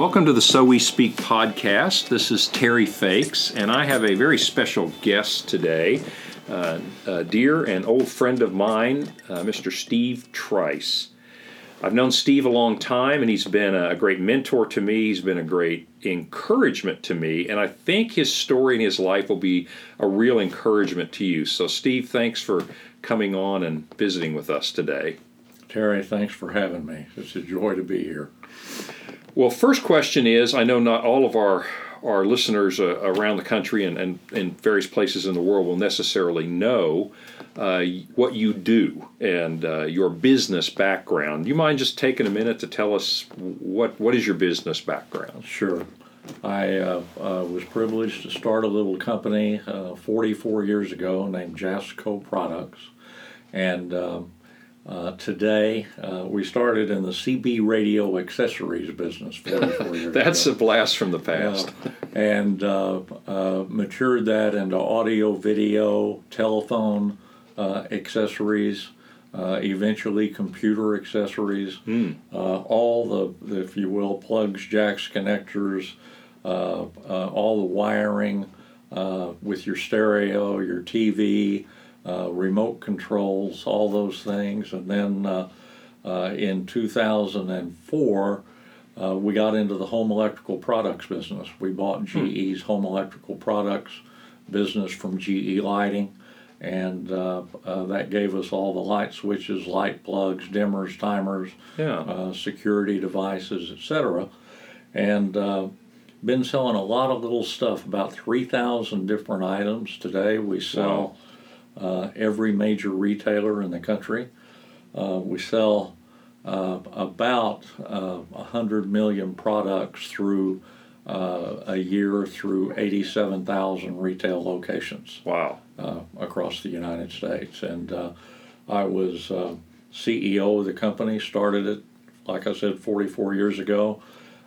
Welcome to the So We Speak podcast. This is Terry Feix, and I have a very special guest today, uh, a dear and old friend of mine, uh, Mr. Steve Trice. I've known Steve a long time, and he's been a great mentor to me. He's been a great encouragement to me, and I think his story and his life will be a real encouragement to you. So, Steve, thanks for coming on and visiting with us today. Terry, thanks for having me. It's a joy to be here. Well, first question is I know not all of our our listeners uh, around the country and, and in various places in the world will necessarily know uh, what you do and uh, your business background. Do you mind just taking a minute to tell us what what is your business background? Sure. I uh, uh, was privileged to start a little company uh, 44 years ago named Jasco Products, and um, uh, today, uh, we started in the CB radio accessories business 44 years That's ago. a blast from the past. Uh, and uh, uh, matured that into audio, video, telephone uh, accessories, eventually computer accessories, mm. all the, if you will, plugs, jacks, connectors, all the wiring with your stereo, your TV uh, remote controls, all those things. And then uh, uh, in 2004, uh, we got into the home electrical products business. We bought hmm. GE's home electrical products business from GE Lighting, and uh, uh, that gave us all the light switches, light plugs, dimmers, timers, yeah. security devices, etc. And been selling a lot of little stuff, about 3,000 different items. Today we sell. Wow uh, every major retailer in the country. Uh, we sell uh, about uh, 100 million products through uh, a year through 87,000 retail locations. Wow. Uh, across the United States. And I was CEO of the company, started it, like I said, 44 years ago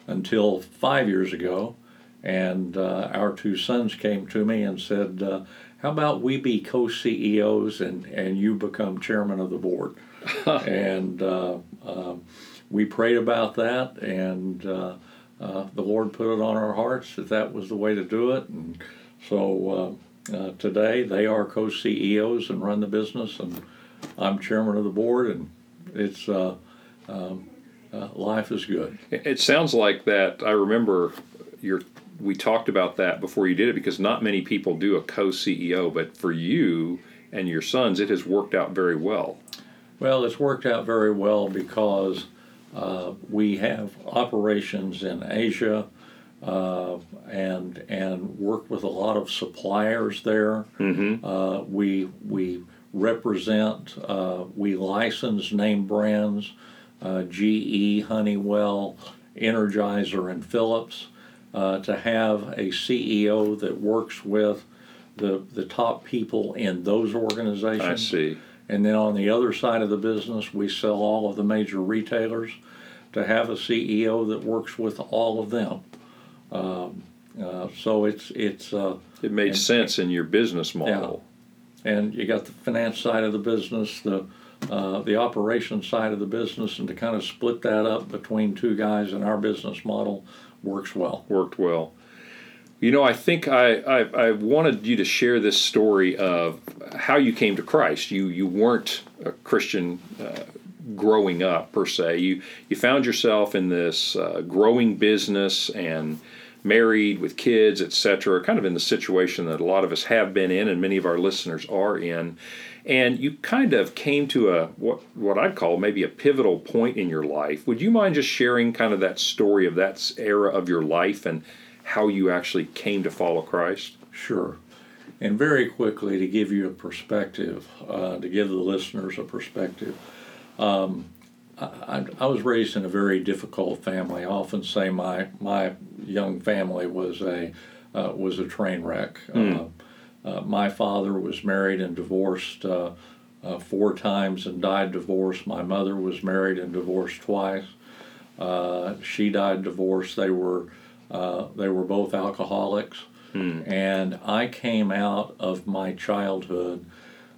until five years ago. And our two sons came to me and said, how about we be co-CEOs and, and you become chairman of the board? and uh, uh, we prayed about that, and uh, uh, the Lord put it on our hearts that that was the way to do it. And so uh, uh, today they are co-CEOs and run the business, and I'm chairman of the board, and it's um, life is good. It sounds like that. I remember your we talked about that before you did it because not many people do a co CEO, but for you and your sons, it has worked out very well. Well, it's worked out very well because uh, we have operations in Asia uh, and and work with a lot of suppliers there. Mm-hmm. Uh, we we represent uh, we license name brands, uh, GE, Honeywell, Energizer, and Philips uh, to have a CEO that works with the, the top people in those organizations. I see. And then on the other side of the business, we sell all of the major retailers to have a CEO that works with all of them. Um, uh, so it's it's uh, it made and, sense in your business model. Yeah. And you got the finance side of the business, the uh, the operation side of the business, and to kind of split that up between two guys in our business model works well. Worked well. You know, I think I, I, I wanted you to share this story of how you came to Christ. You you weren't a Christian uh, growing up per se. You you found yourself in this uh, growing business and married with kids, etc. Kind of in the situation that a lot of us have been in, and many of our listeners are in and you kind of came to a what what I'd call maybe a pivotal point in your life. Would you mind just sharing kind of that story of that era of your life and how you actually came to follow Christ? Sure. And very quickly to give you a perspective, uh, to give the listeners a perspective. Um, I, I, was raised in a very difficult family. I often say my my young family was a uh, was a train wreck. Mm. Uh, uh, my father was married and divorced uh, uh, four times and died divorced. My mother was married and divorced twice. Uh, she died divorced. They were uh, they were both alcoholics, hmm. and I came out of my childhood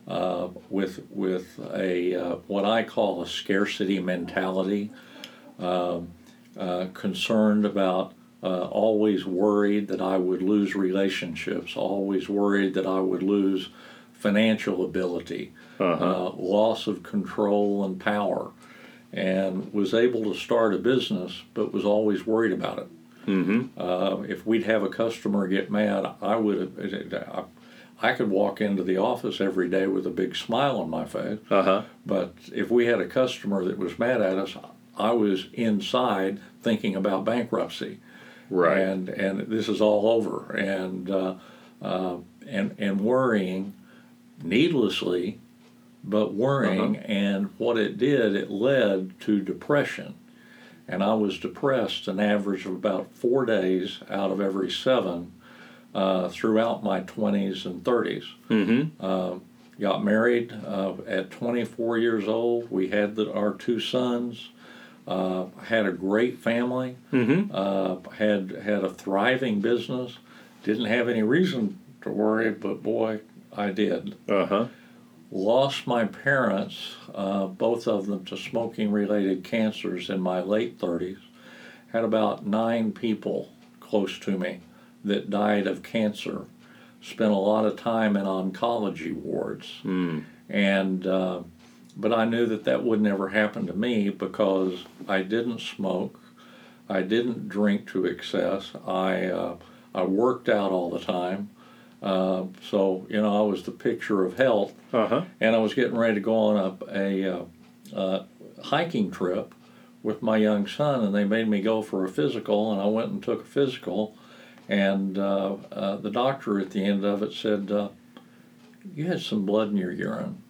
uh, with with a what I call a scarcity mentality. Um, uh, concerned about, uh, always worried that I would lose relationships, always worried that I would lose financial ability, Uh-huh. uh, loss of control and power, and was able to start a business, but was always worried about it. Mm-hmm. Uh, if we'd have a customer get mad, I would. I, I could walk into the office every day with a big smile on my face. Uh huh. But if we had a customer that was mad at us, I was inside thinking about bankruptcy, Right. and and this is all over, and uh, uh, and and worrying needlessly, but worrying, and what it did, it led to depression, and I was depressed an average of about four days out of every seven uh, throughout my twenties and thirties mm-hmm. got married uh, at 24 years old. We had the, our two sons. Uh, had a great family. Mm-hmm. Uh, had had a thriving business. Didn't have any reason to worry, but boy, I did. Uh huh. Lost my parents, uh, both of them, to smoking-related cancers in my late 30s. Had about nine people close to me that died of cancer. Spent a lot of time in oncology wards Mm. and uh, but I knew that that would never happen to me because I didn't smoke, I didn't drink to excess, I uh, I worked out all the time, uh, so you know I was the picture of health, Uh huh. and I was getting ready to go on a, a uh, uh, hiking trip with my young son, and they made me go for a physical, and I went and took a physical, and uh, uh, the doctor at the end of it said, uh, "You had some blood in your urine.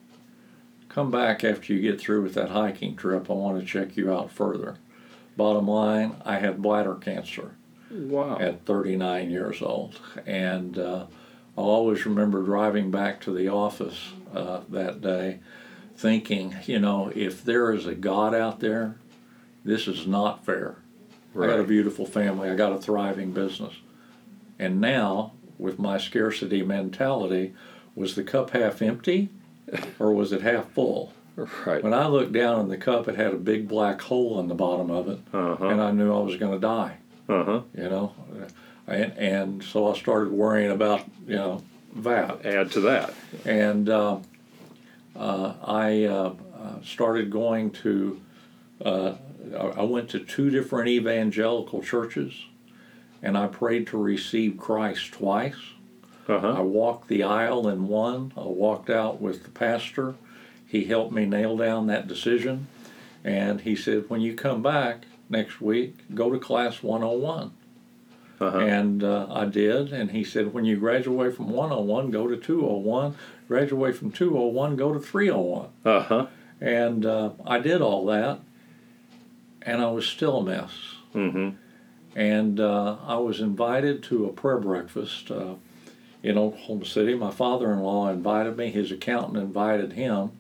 Come back after you get through with that hiking trip. I want to check you out further." Bottom line, I had bladder cancer Wow. at 39 years old. And uh, I'll always remember driving back to the office uh, that day thinking, you know, if there is a God out there, this is not fair. Right. I got a beautiful family, I got a thriving business. And now, with my scarcity mentality, was the cup half empty or was it half full? Right. When I looked down in the cup, it had a big black hole in the bottom of it, Uh and. I knew I was going to die Uh huh. you know and, and so i started worrying about you know that Add to that. and uh, uh, i uh, uh, started going to uh, i went to two different evangelical churches and i prayed to receive christ twice Uh i walked the aisle in one i walked out with the pastor he helped me nail down that decision and he said when you come back next week go to class 101 Uh huh. and uh, I did. And he said, when you graduate from 101, go to 201. Graduate from 201, go to 301. Uh huh. And uh, I did all that, and I was still a mess. Mm-hmm. And uh, I was invited to a prayer breakfast uh, in Oklahoma City. My father in law invited me, his accountant invited him.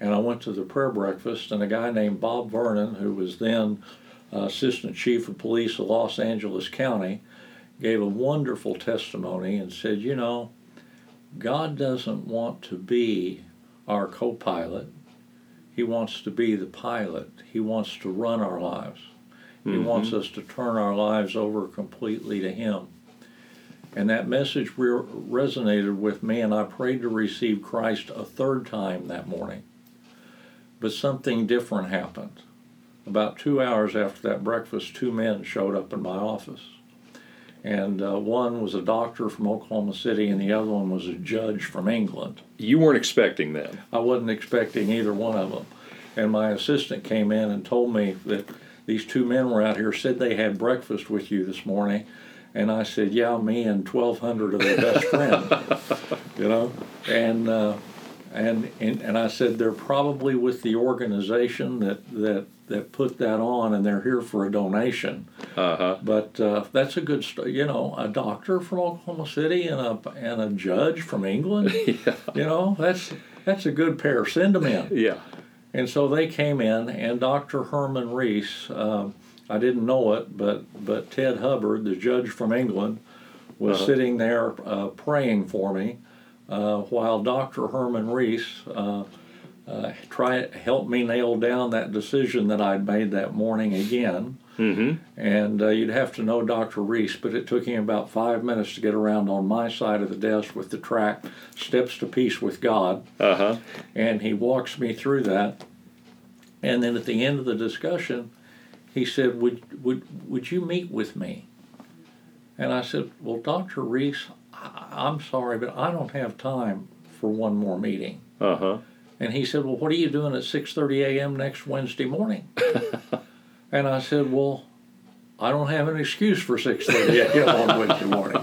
And I went to the prayer breakfast, and a guy named Bob Vernon, who was then uh, Assistant Chief of Police of Los Angeles County, gave a wonderful testimony and said, You know, God doesn't want to be our co pilot, He wants to be the pilot, He wants to run our lives. He Mhm. wants us to turn our lives over completely to Him. And that message re- resonated with me, and I prayed to receive Christ a third time that morning. But something different happened. About two hours after that breakfast, two men showed up in my office. And uh, one was a doctor from Oklahoma City, and the other one was a judge from England. You weren't expecting that. I wasn't expecting either one of them. And my assistant came in and told me that these two men were out here, said they had breakfast with you this morning. And I said, Yeah, me and 1,200 of their best friends. you know? And, uh, and, and, and I said, They're probably with the organization that, that, that put that on, and they're here for a donation. Uh huh. But uh, that's a good, st- you know, a doctor from Oklahoma City and a and a judge from England. Yeah. You know, that's that's a good pair. Send them in. Yeah. And so they came in, and Dr. Herman Reese, um, I didn't know it, but but Ted Hubbard, the judge from England, was Uh-huh. sitting there uh, praying for me, uh, while Dr. Herman Reese uh, uh, tried helped me nail down that decision that I'd made that morning again. Mm-hmm. And uh, you'd have to know Dr. Reese, but it took him about five minutes to get around on my side of the desk with the track Steps to Peace with God. Uh huh. And he walks me through that. And then at the end of the discussion, he said, Would, would, would you meet with me? And I said, Well, Dr. Reese, I, I'm sorry, but I don't have time for one more meeting. Uh huh. And he said, "Well, what are you doing at 6:30 a.m. next Wednesday morning?" and I said, "Well, I don't have an excuse for 6:30 a.m. on Wednesday morning."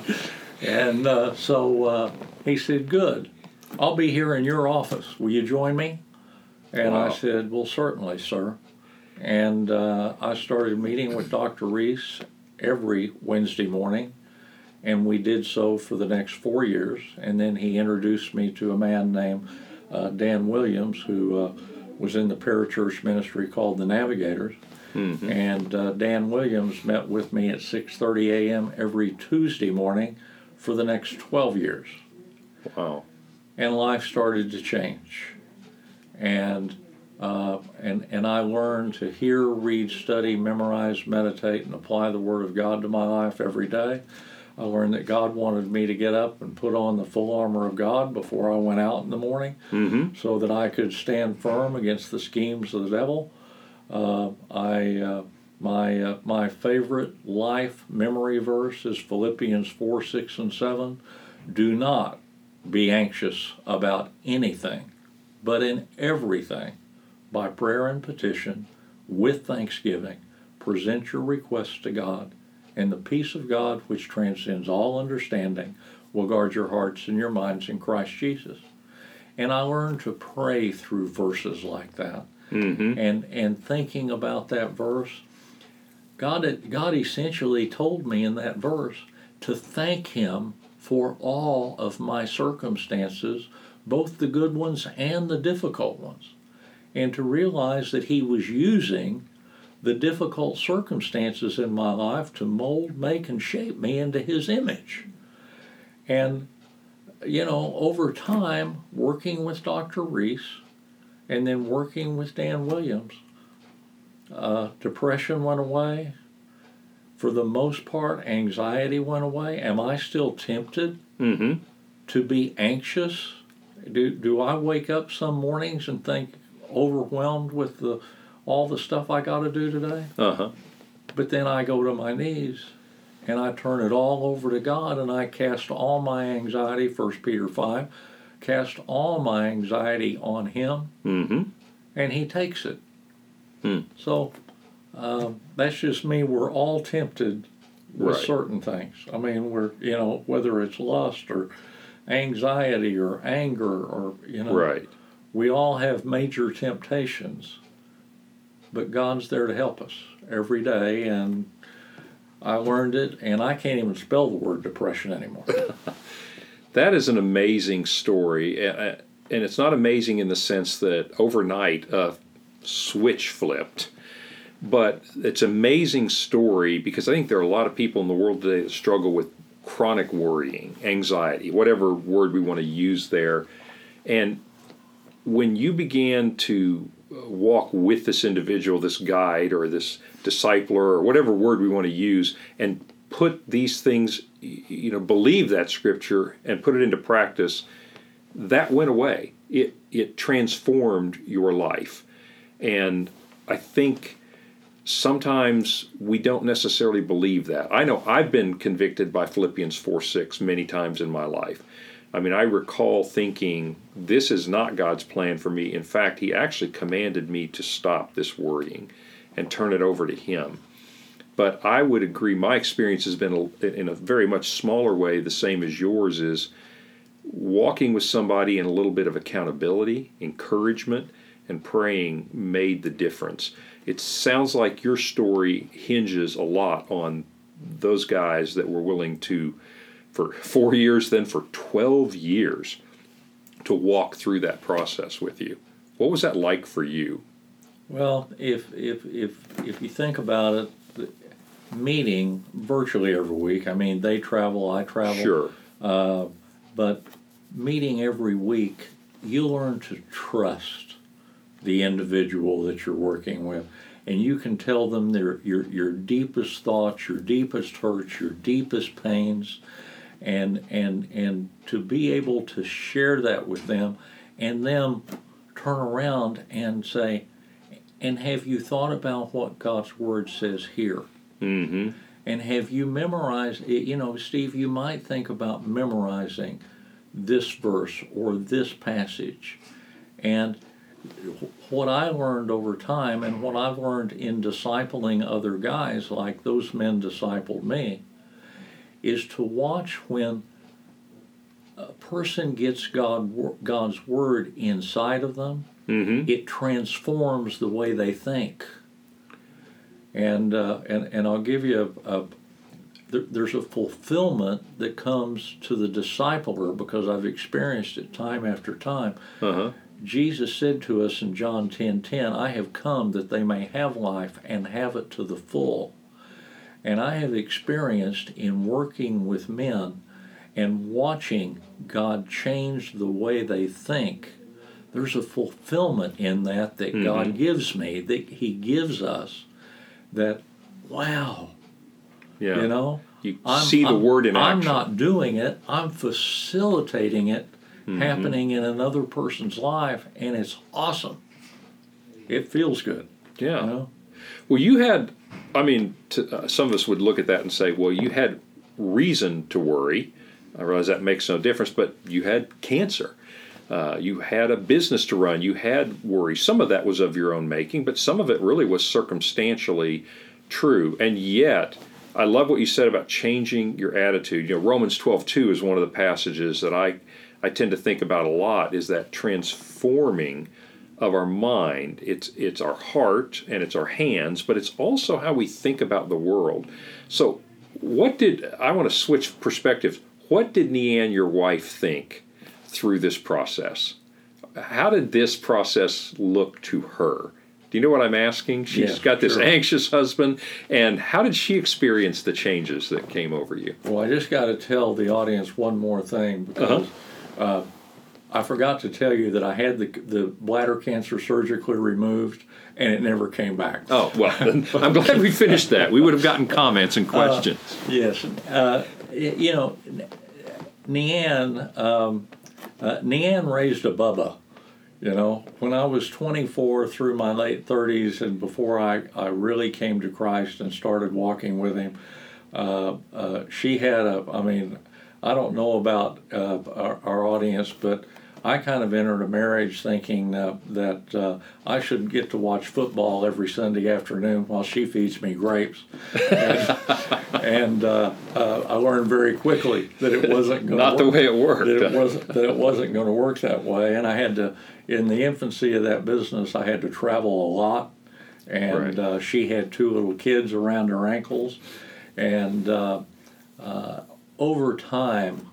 And uh, so uh, he said, "Good. I'll be here in your office. Will you join me?" And Wow. I said, "Well, certainly, sir." And uh, I started meeting with Dr. Reese every Wednesday morning, and we did so for the next four years. And then he introduced me to a man named uh, Dan Williams, who uh, was in the parachurch ministry called the Navigators. Mm-hmm. And uh, Dan Williams met with me at 6:30 a.m. every Tuesday morning for the next 12 years Wow. and life started to change. And uh, and and I learned to hear, read, study, memorize, meditate, and apply the Word of God to my life every day. I learned that God wanted me to get up and put on the full armor of God before I went out in the morning, Mm-hmm. so that I could stand firm against the schemes of the devil. Uh, I uh, my uh, my favorite life memory verse is Philippians four, six, and seven. Do not be anxious about anything, but in everything, by prayer and petition, with thanksgiving, present your requests to God, and the peace of God, which transcends all understanding, will guard your hearts and your minds in Christ Jesus. And I learned to pray through verses like that, Mm-hmm. and and thinking about that verse. God, God essentially told me in that verse to thank Him for all of my circumstances, both the good ones and the difficult ones, and to realize that He was using the difficult circumstances in my life to mold, make, and shape me into His image. And, you know, over time, working with Dr. Reese and then working with Dan Williams, uh, depression went away. For the most part, anxiety went away. Am I still tempted Mm-hmm. to be anxious? Do, do I wake up some mornings and think overwhelmed with the all the stuff I got to do today? Uh-huh. But then I go to my knees and I turn it all over to God and I cast all my anxiety, 1 Peter 5, cast all my anxiety on Him Mm-hmm. and He takes it. Hmm. So um, that's just me. We're all tempted with Right. certain things. I mean, we're, you know, whether it's lust or anxiety or anger or, you know, Right. We all have major temptations, but God's there to help us every day. And I learned it, and I can't even spell the word depression anymore. That is an amazing story, and it's not amazing in the sense that overnight a switch flipped, but it's an amazing story because I think there are a lot of people in the world today that struggle with chronic worrying, anxiety, whatever word we want to use there, and when you began to uh, walk with this individual, this guide or this discipler or whatever word we want to use, and put these things, you know, believe that scripture and put it into practice, that went away. It it transformed your life, and I think sometimes we don't necessarily believe that. I know I've been convicted by Philippians 4 6 many times in my life. I mean, I recall thinking, this is not God's plan for me. In fact, He actually commanded me to stop this worrying and turn it over to Him. But I would agree, my experience has been in a very much smaller way, the same as yours is walking with somebody in a little bit of accountability, encouragement, and praying made the difference. It sounds like your story hinges a lot on those guys that were willing to, for four years, then for 12 years, to walk through that process with you. What was that like for you? Well, if if if if you think about it, meeting virtually every week. I mean, they travel, I travel. Sure. Uh, but meeting every week, you learn to trust the individual that you're working with, and you can tell them their your your deepest thoughts, your deepest hurts, your deepest pains, and and and to be able to share that with them, and them turn around and say, and have you thought about what God's word says here? Mm-hmm. And have you memorized? it You know, Steve, you might think about memorizing this verse or this passage, and what I learned over time and what I've learned in discipling other guys, like those men discipled me, is to watch when a person gets God God's word inside of them, Mm-hmm. it transforms the way they think. And uh, and and I'll give you a, a there, there's a fulfillment that comes to the discipler because I've experienced it time after time. Uh-huh. Jesus said to us in John 10 10, I have come that they may have life and have it to the full. And I have experienced in working with men and watching God change the way they think, there's a fulfillment in that that God gives me, that He gives us, that, wow, Yeah. you know? You I'm- see the I'm- word in action. I'm not doing it. I'm facilitating it Mm-hmm. happening in another person's life, and it's awesome. It feels good. Yeah. You know? Well, you had, I mean, to, uh, some of us would look at that and say, well, you had reason to worry. I realize that makes no difference, but you had cancer. Uh, you had a business to run. You had worry. Some of that was of your own making, but some of it really was circumstantially true. And yet, I love what you said about changing your attitude. You know, Romans 12, 2 is one of the passages that I, I tend to think about a lot, is that transforming of our mind. It's it's our heart and it's our hands, but it's also how we think about the world. So, what did I want to switch perspectives? What did Neanne, your wife, think through this process? How did this process look to her? Do you know what I'm asking? She's Yes, got this sure. anxious husband, and how did she experience the changes that came over you? Well, I just got to tell the audience one more thing because uh, I forgot to tell you that I had the, the bladder cancer surgically removed and it never came back. Oh well, I'm glad we finished that. We would have gotten comments and questions. Yes. Uh, you know, Neanne, um, uh, Neanne raised a Bubba. You know, when I was 24 through my late 30s and before I, I really came to Christ and started walking with Him, uh, uh, she had a, I mean, I don't know about uh, our, our audience, but I kind of entered a marriage thinking uh, that uh, I should get to watch football every Sunday afternoon while she feeds me grapes. And, and uh, uh, I learned very quickly that it wasn't going Not the way it worked. that it wasn't that it wasn't going to work that way, and I had to. In the infancy of that business, I had to travel a lot, and Right. uh, she had two little kids around her ankles, and uh, uh, over time,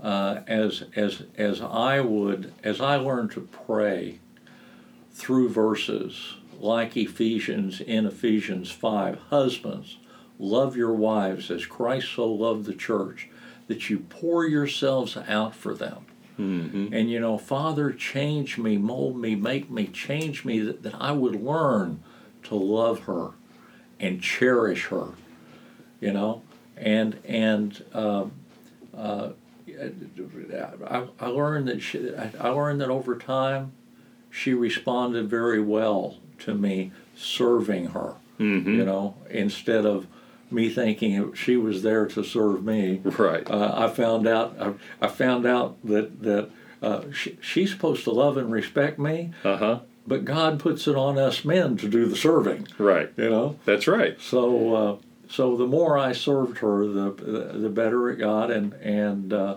uh, as as as I would as I learned to pray through verses like Ephesians in Ephesians five, husbands, love your wives as Christ so loved the church, that you pour yourselves out for them. And you know, Father, change me, mold me, make me, change me, that, that I would learn to love her and cherish her. You know, and and um, uh, I, I learned that she, I I learned that over time, she responded very well to me serving her. Mm-hmm. You know, instead of me thinking she was there to serve me. Right. Uh, I found out. I, I found out that that uh, she, she's supposed to love and respect me, Uh huh. but God puts it on us men to do the serving. Right. You know. That's right. So uh, so the more I served her, the the better it got, and and uh,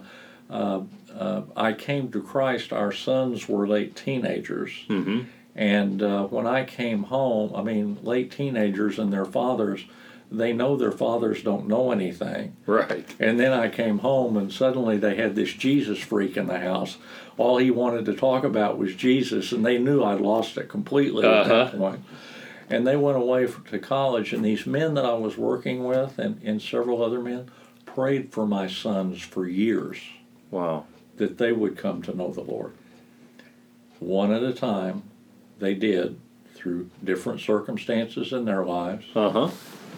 uh, uh, I came to Christ. Our sons were late teenagers, Mm-hmm. and uh, when I came home, I mean, late teenagers and their fathers, they know their fathers don't know anything. Right. And then I came home, and suddenly they had this Jesus freak in the house. All he wanted to talk about was Jesus, and they knew I'd lost it completely at that Uh-huh. point. And they went away f- to college, and these men that I was working with, and, and several other men, prayed for my sons for years Wow. that they would come to know the Lord. One at a time, they did through different circumstances in their lives. Uh huh.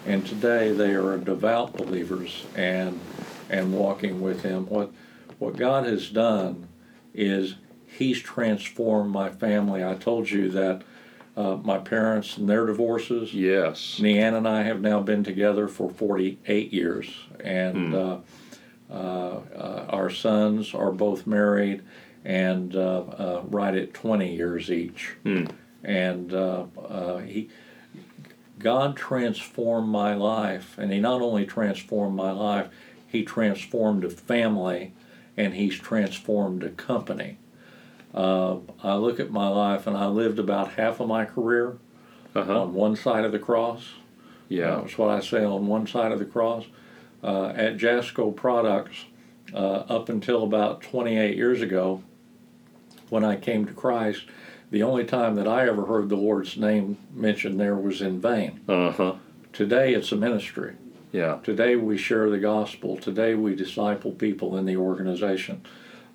And today they are devout believers and and walking with Him. What what God has done is He's transformed my family. I told you that uh, my parents and their divorces. Yes. Leanne and I have now been together for 48 years, and uh, uh, uh, our sons are both married and uh, uh, right at 20 years each. And uh, uh, he, God transformed my life, and He not only transformed my life, He transformed a family, and He's transformed a company. Uh, I look at my life, and I lived about half of my career Uh huh. on one side of the cross. Yeah. That's what I say on one side of the cross. Uh, at Jasco Products, uh, up until about 28 years ago, when I came to Christ, the only time that I ever heard the Lord's name mentioned there was in vain. Uh huh. Today it's a ministry. Yeah. Today we share the gospel. Today we disciple people in the organization.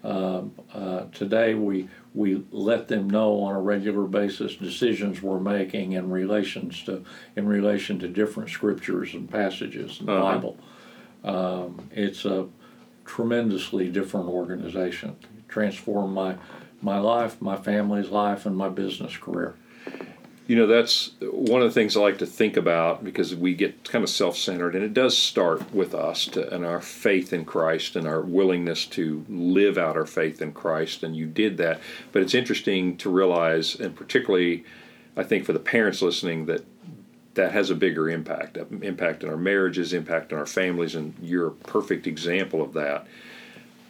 Um, uh, today we we let them know on a regular basis decisions we're making in relations to in relation to different scriptures and passages in the Uh-huh. Bible. Um, it's a tremendously different organization. Transformed my my life, my family's life, and my business career. You know, that's one of the things I like to think about because we get kind of self centered, and it does start with us to, and our faith in Christ and our willingness to live out our faith in Christ. And you did that. But it's interesting to realize, and particularly, I think, for the parents listening, that that has a bigger impact impact on our marriages, impact on our families, and you're a perfect example of that.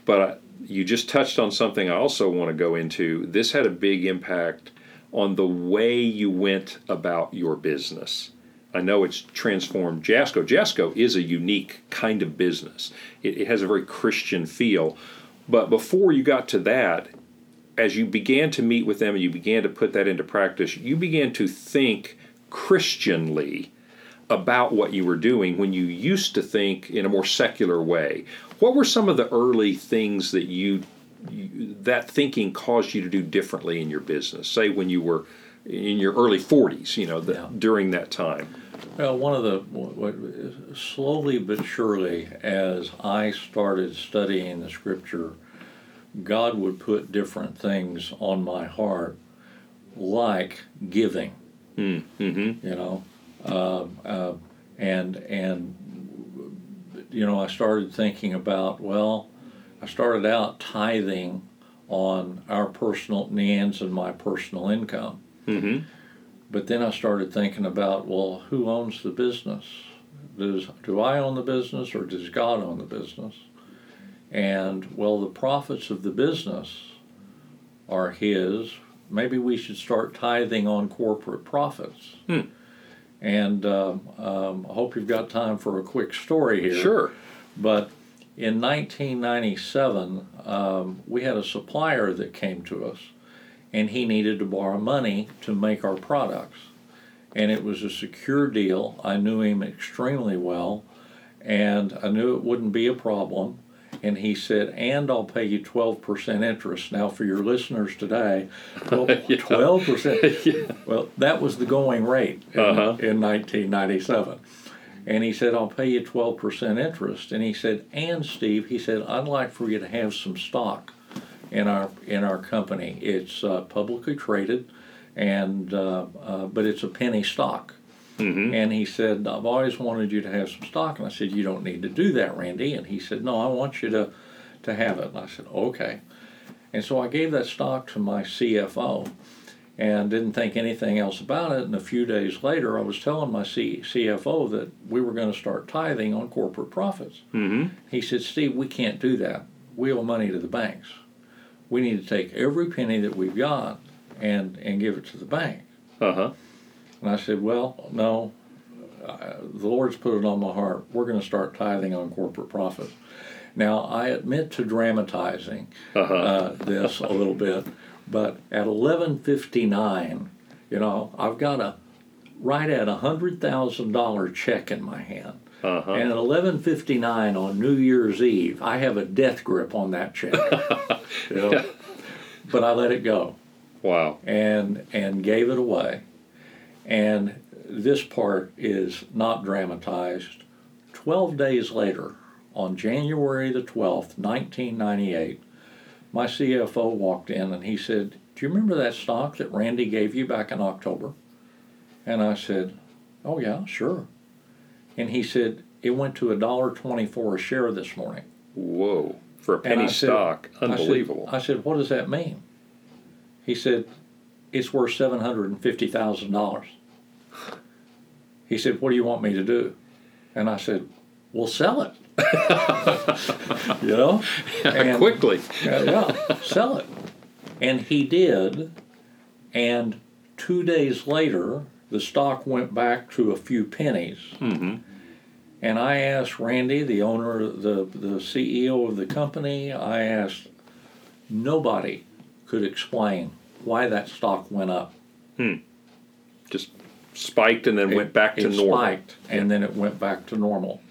But I, you just touched on something I also want to go into. This had a big impact on the way you went about your business. I know it's transformed Jasco. Jasco is a unique kind of business. It, it has a very Christian feel. But before you got to that, as you began to meet with them and you began to put that into practice, you began to think Christianly about what you were doing when you used to think in a more secular way. What were some of the early things that you, you that thinking caused you to do differently in your business? Say when you were in your early 40s, you know, the, Yeah. during that time. Well, one of the what, slowly but surely, as I started studying the scripture, God would put different things on my heart, like giving. Mm-hmm. You know, uh, uh, and and you know, I started thinking about well, I started out tithing on our personal Nean's and my personal income. Mm-hmm. But then I started thinking about, well, who owns the business? Does do I own the business or does God own the business? And well, the profits of the business are His. Maybe we should start tithing on corporate profits. Hmm. And um, um, I hope you've got time for a quick story here. Sure. But in 1997, um, we had a supplier that came to us, and he needed to borrow money to make our products. And it was a secure deal. I knew him extremely well, and I knew it wouldn't be a problem. And he said, and I'll pay you 12% interest. Now, for your listeners today, well, 12%. yeah. Well, that was the going rate in, Uh-huh. in 1997. And he said, I'll pay you 12% interest. And he said, and Steve, he said, I'd like for you to have some stock in our in our company. It's uh, publicly traded, and uh, uh, but it's a penny stock. Mm-hmm. And he said, I've always wanted you to have some stock. And I said, You don't need to do that, Randy. And he said, No, I want you to, to have it. And I said, Okay. And so I gave that stock to my CFO and didn't think anything else about it. And a few days later, I was telling my C- CFO that we were going to start tithing on corporate profits. Mm-hmm. He said, Steve, we can't do that. We owe money to the banks. We need to take every penny that we've got and, and give it to the bank. Uh-huh. And I said, Well, no, uh, the Lord's put it on my heart. We're going to start tithing on corporate profits. Now, I admit to dramatizing Uh-huh. uh, this a little bit, but at 11:59, you know, I've got a right at a hundred thousand dollar check in my hand, Uh-huh. and at 11:59 on New Year's Eve, I have a death grip on that check. you know? But I let it go Wow. and and gave it away. And this part is not dramatized. 12 days later, on January the 12th, 1998, my CFO walked in and he said, Do you remember that stock that Randy gave you back in October? And I said, Oh, yeah, sure. And he said, It went to $1.24 a share this morning. Whoa. For a penny said- stock. I said- Unbelievable. I said, What does that mean? He said, It's worth $750,000. He said, What do you want me to do? And I said, We'll sell it. you know? And- Quickly. yeah, yeah, sell it. And he did. And two days later, the stock went back to a few pennies. hmm And I asked Randy, the owner, the, the CEO of the company, I asked, nobody could explain why that stock went up. Just spiked and then went back to it normal. spiked, and then it went back to normal.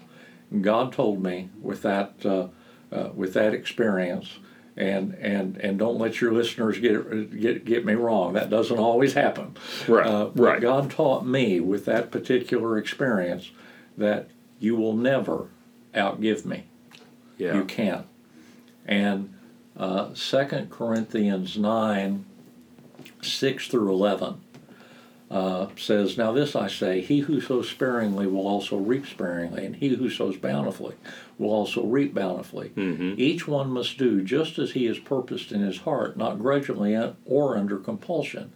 God told me with that uh, uh, with that experience, and and and don't let your listeners get get get me wrong. That doesn't always happen. Right, Uh, right. God taught me with that particular experience that you will never outgive me. Yeah. You can't. And uh, 2 Corinthians 9, 6 through 11 uh, says, Now this I say, he who sows sparingly will also reap sparingly, and he who sows bountifully will also reap bountifully. Mhm. Each one must do just as he has purposed in his heart, not grudgingly or under compulsion.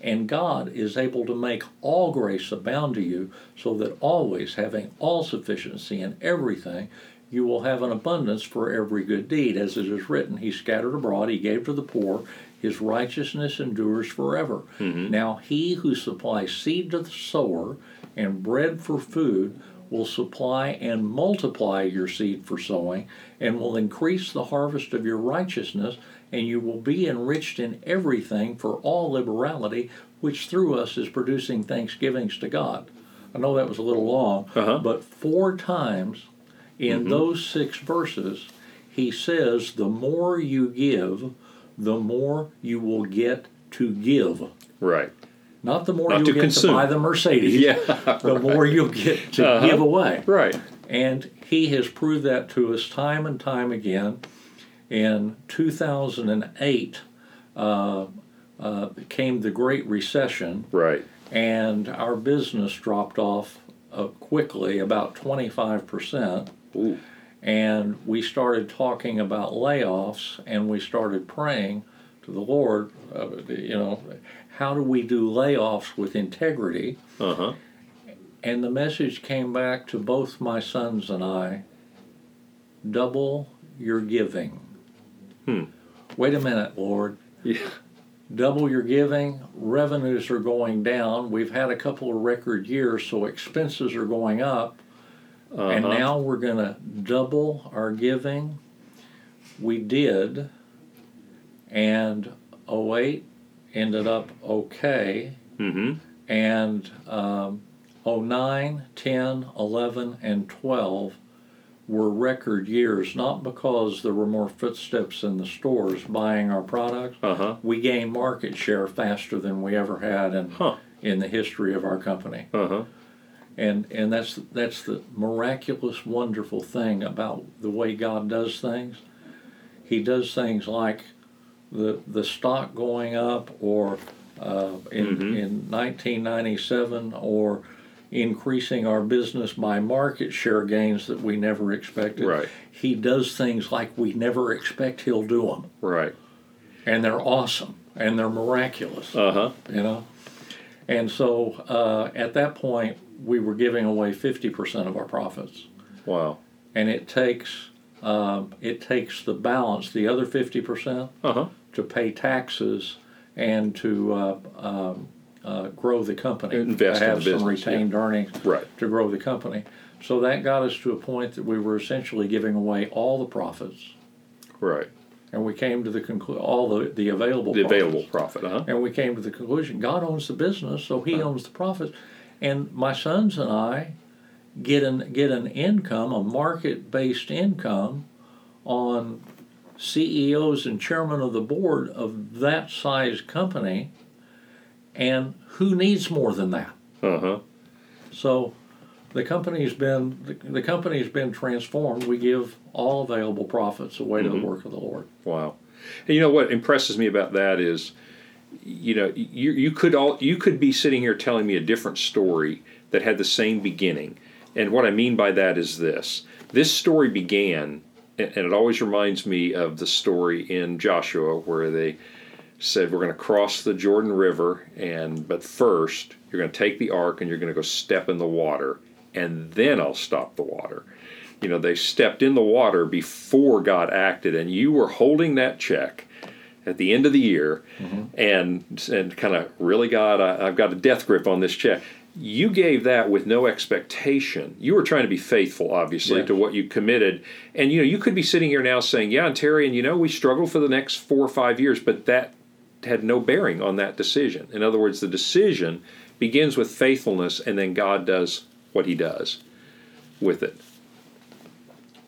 And God is able to make all grace abound to you, so that always, having all sufficiency in everything, you will have an abundance for every good deed. As it is written, He scattered abroad, He gave to the poor, His righteousness endures forever. Now, He who supplies seed to the sower and bread for food will supply and multiply your seed for sowing, and will increase the harvest of your righteousness, and you will be enriched in everything for all liberality, which through us is producing thanksgivings to God. I know that was a little long, Uh-huh. but four times in those six verses, he says, The more you give, the more you will get to give. Right. Not the more Not you'll to get consume. to buy the Mercedes, Yeah. the more you'll get to Uh-huh. give away. Right. And he has proved that to us time and time again. In 2008 uh, uh, came the Great Recession, Right. and our business dropped off uh, quickly, about 25%. Ooh. And we started talking about layoffs, and we started praying to the Lord, uh, you know, how do we do layoffs with integrity? Uh huh. And the message came back to both my sons and I double your giving. Hmm. Wait a minute, Lord. Yeah. Double your giving. Revenues are going down. We've had a couple of record years, so expenses are going up. And Uh-huh. now we're going to double our giving. We did. And 08 ended up okay Mm-hmm. and um, 09, 10, 11, and 12 were record years, not because there were more footsteps in the stores buying our products. Uh huh. We gained market share faster than we ever had in, Huh. in the history of our company. Uh huh. And, and that's, that's the miraculous, wonderful thing about the way God does things. He does things like the, the stock going up or uh, in, Mhm. in 1997 or increasing our business by market share gains that we never expected. Right. He does things like we never expect he'll do them. Right. And they're awesome and they're miraculous Uh huh. you know and so uh, at that point we were giving away 50% of our profits Wow. and it takes um, it takes the balance the other 50% Uh huh. to pay taxes and to uh, um, uh, grow the company Invest to in have the some business, retained earnings Right. to grow the company so that got us to a point that we were essentially giving away all the profits Right. and we came to the conclusion, all the, the available The profits. available profit. Uh huh. And we came to the conclusion God owns the business, so He owns the profits. And my sons and I get an get an income, a market based income, on CEOs and chairman of the board of that size company. And who needs more than that? Uh huh. So the company's been the, the company's been transformed. We give all available profits away to the work of the Lord. Wow. And you know what impresses me about that is, you know, you you could all you could be sitting here telling me a different story that had the same beginning. And what I mean by that is this: this story began, and it always reminds me of the story in Joshua where they said we're going to cross the Jordan River, and but first you're going to take the ark and you're going to go step in the water, and then I'll stop the water. You know, they stepped in the water before God acted, and you were holding that check at the end of the year, and and kind of really God, I, I've got a death grip on this check. You gave that with no expectation. You were trying to be faithful, obviously, to what you committed. And you know, you could be sitting here now saying, "Yeah, and Terry, and you know, we struggled for the next four or five years," but that had no bearing on that decision. In other words, the decision begins with faithfulness, and then God does what He does with it.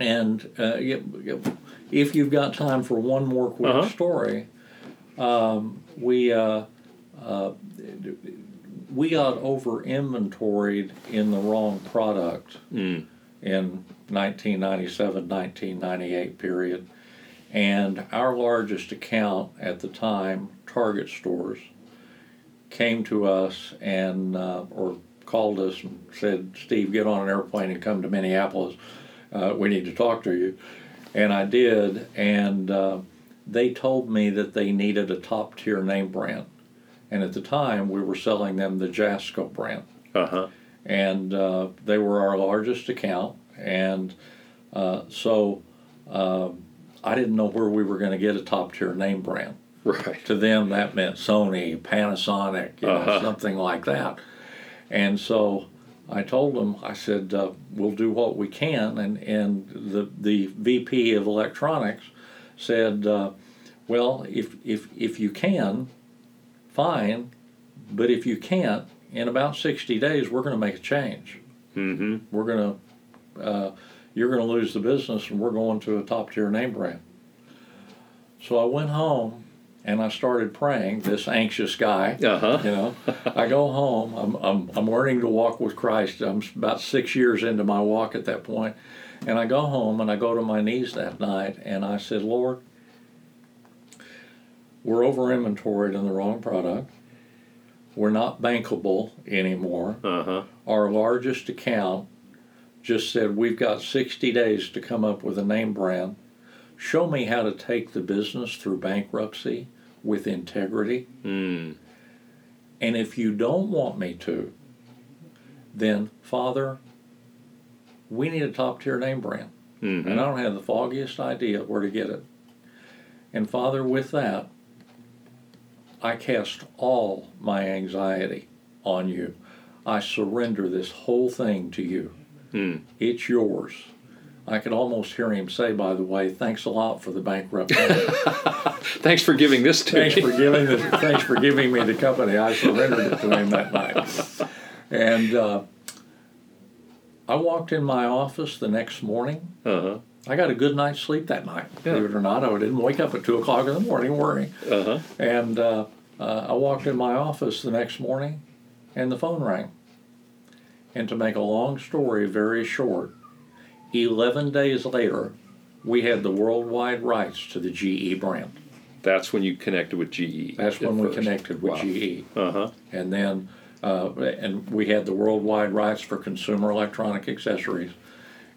And uh, if you've got time for one more quick Uh-huh. story, um, we uh, uh, we got over inventoried in the wrong product Mm. in 1997 1998 period. And our largest account at the time, Target stores, came to us and uh, or called us and said, "Steve, get on an airplane and come to Minneapolis. Uh, we need to talk to you." And I did, and uh, they told me that they needed a top tier name brand. And at the time, we were selling them the Jasco brand Uh huh. and uh, they were our largest account. And uh, so um, I didn't know where we were going to get a top tier name brand. Right. To them, that meant Sony, Panasonic, you know, Uh-huh. something like that. And so I told them, I said, uh, we'll do what we can. And, and the, the VP of electronics said, uh, well, if, if, if you can, fine. But if you can't, in about 60 days, we're going to make a change. Mm-hmm. We're going to, uh, you're going to lose the business and we're going to a top tier name brand. So I went home and I started praying, this anxious guy. Uh huh. You know, I go home. I'm, I'm, I'm learning to walk with Christ. I'm about six years into my walk at that. And I go home and I go to my knees that night and I said, Lord, we're over inventoried in the wrong product. We're not bankable anymore. Uh huh. Our largest account just said, We've got 60 days to come up with a name brand. Show me how to take the business through bankruptcy with integrity. Mm. And if you don't want me to, then Father, we need a top tier name brand. Mm-hmm. And I don't have the foggiest idea where to get it. And Father, with that, I cast all my anxiety on you. I surrender this whole thing to you. Mm. It's yours. I could almost hear him say, by the way, thanks a lot for the bankruptcy. Thanks for giving this to thanks me. for giving the, thanks for giving me the company. I surrendered it to him that night. And uh, I walked in my office the next morning. Uh huh. I got a good night's sleep that night. Yeah. Believe it or not, I didn't wake up at two o'clock in the morning worrying. Uh huh. And uh, uh, I walked in my office the next morning, and the phone rang. And to make a long story very short, 11 days later, we had the worldwide rights to the GE brand. That's when you connected with GE. That's at when we connected with Wow. GE. Uh huh. And then, uh, and we had the worldwide rights for consumer electronic accessories.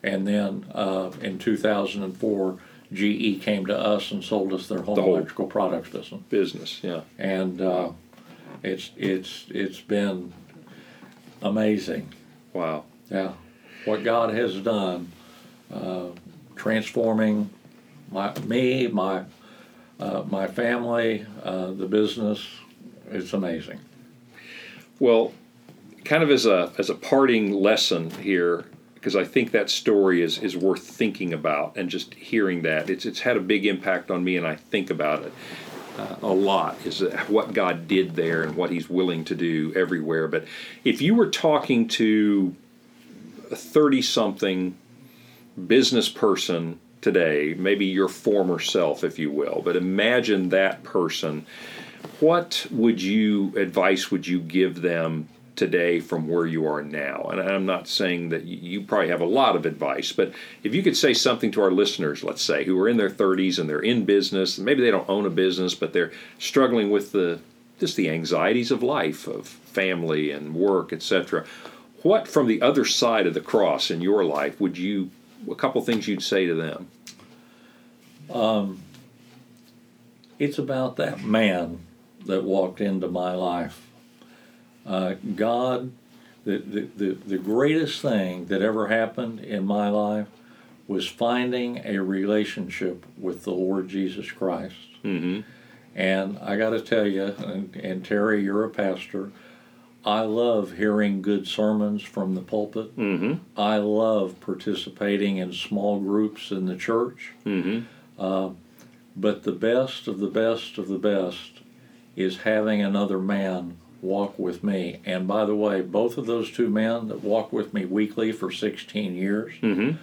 And then uh, in 2004, GE came to us and sold us their home The whole- electrical products business. Business. Yeah. and uh, it's it's it's been amazing. Wow. Yeah, what God has done, uh, transforming my me, my uh, my family, uh, the business. It's amazing. Well, kind of as a as a parting lesson here, because I think that story is is worth thinking about and just hearing that it's it's had a big impact on me, and I think about it uh, a lot. Is what God did there and what He's willing to do everywhere. But if you were talking to a thirty something business person today, maybe your former self, if you will, but imagine that person. What would you advice would you give them today from where you are now? And I'm not saying that you probably have a lot of advice, but if you could say something to our listeners, let's say, who are in their 30s and they're in business, maybe they don't own a business, but they're struggling with the just the anxieties of life, of family and work, etc. What from the other side of the cross in your life would you a couple things you'd say to them? Um, it's about that man that walked into my life. Uh, God, the, the, the, the greatest thing that ever happened in my life was finding a relationship with the Lord Jesus Christ. Mm-hmm. And I got to tell you, and, and, Terry, you're a pastor. I love hearing good sermons from the pulpit. Mm-hmm. I love participating in small groups in the church. Mm-hmm. Uh, but the best of the best of the best is having another man walk with me. And by the way, both of those two men that walk with me weekly for 16 years, mm-hmm.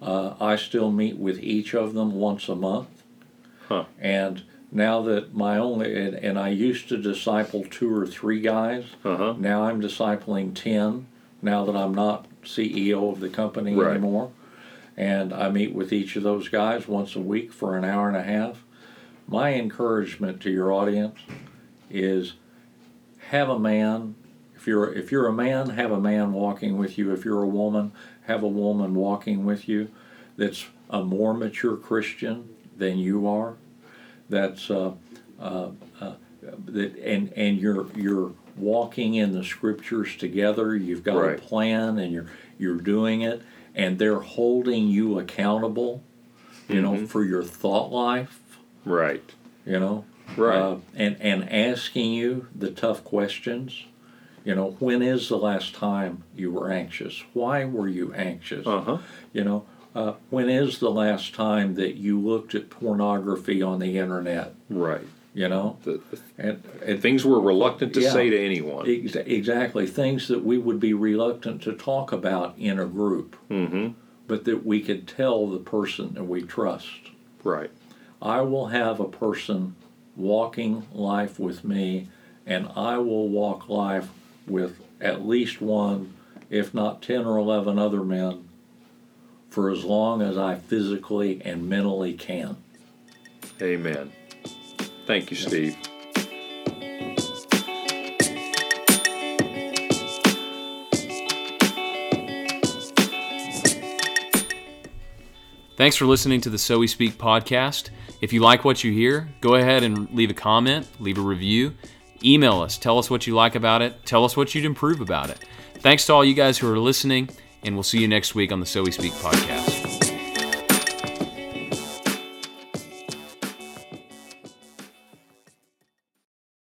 uh, I still meet with each of them once a month. Huh. And now that my only and, and, I used to disciple two or three guys. Uh-huh. Now I'm discipling ten. Now that I'm not CEO of the company right. anymore, and I meet with each of those guys once a week for an hour and a half. My encouragement to your audience is have a man. If you're if you're a man, have a man walking with you. If you're a woman, have a woman walking with you. That's a more mature Christian than you are. That's uh, uh, uh, that and and you're you're walking in the scriptures together. You've got right. a plan, and you're you're doing it and they're holding you accountable, you mm-hmm. know, for your thought life. Right. You know. Right. Uh, and and asking you the tough questions. You know, when is the last time you were anxious? Why were you anxious? Uh-huh. You know, uh, when is the last time that you looked at pornography on the internet? Right. You know, the, the, and, and, things we're reluctant to yeah, say to anyone. Ex- exactly, things that we would be reluctant to talk about in a group, mm-hmm. but that we could tell the person that we trust. Right. I will have a person walking life with me, and I will walk life with at least one, if not 10 or 11 other men, for as long as I physically and mentally can. Amen. Thank you, Steve. Thanks for listening to the So We Speak podcast. If you like what you hear, go ahead and leave a comment, leave a review, email us, tell us what you like about it, tell us what you'd improve about it. Thanks to all you guys who are listening, and we'll see you next week on the So We Speak podcast.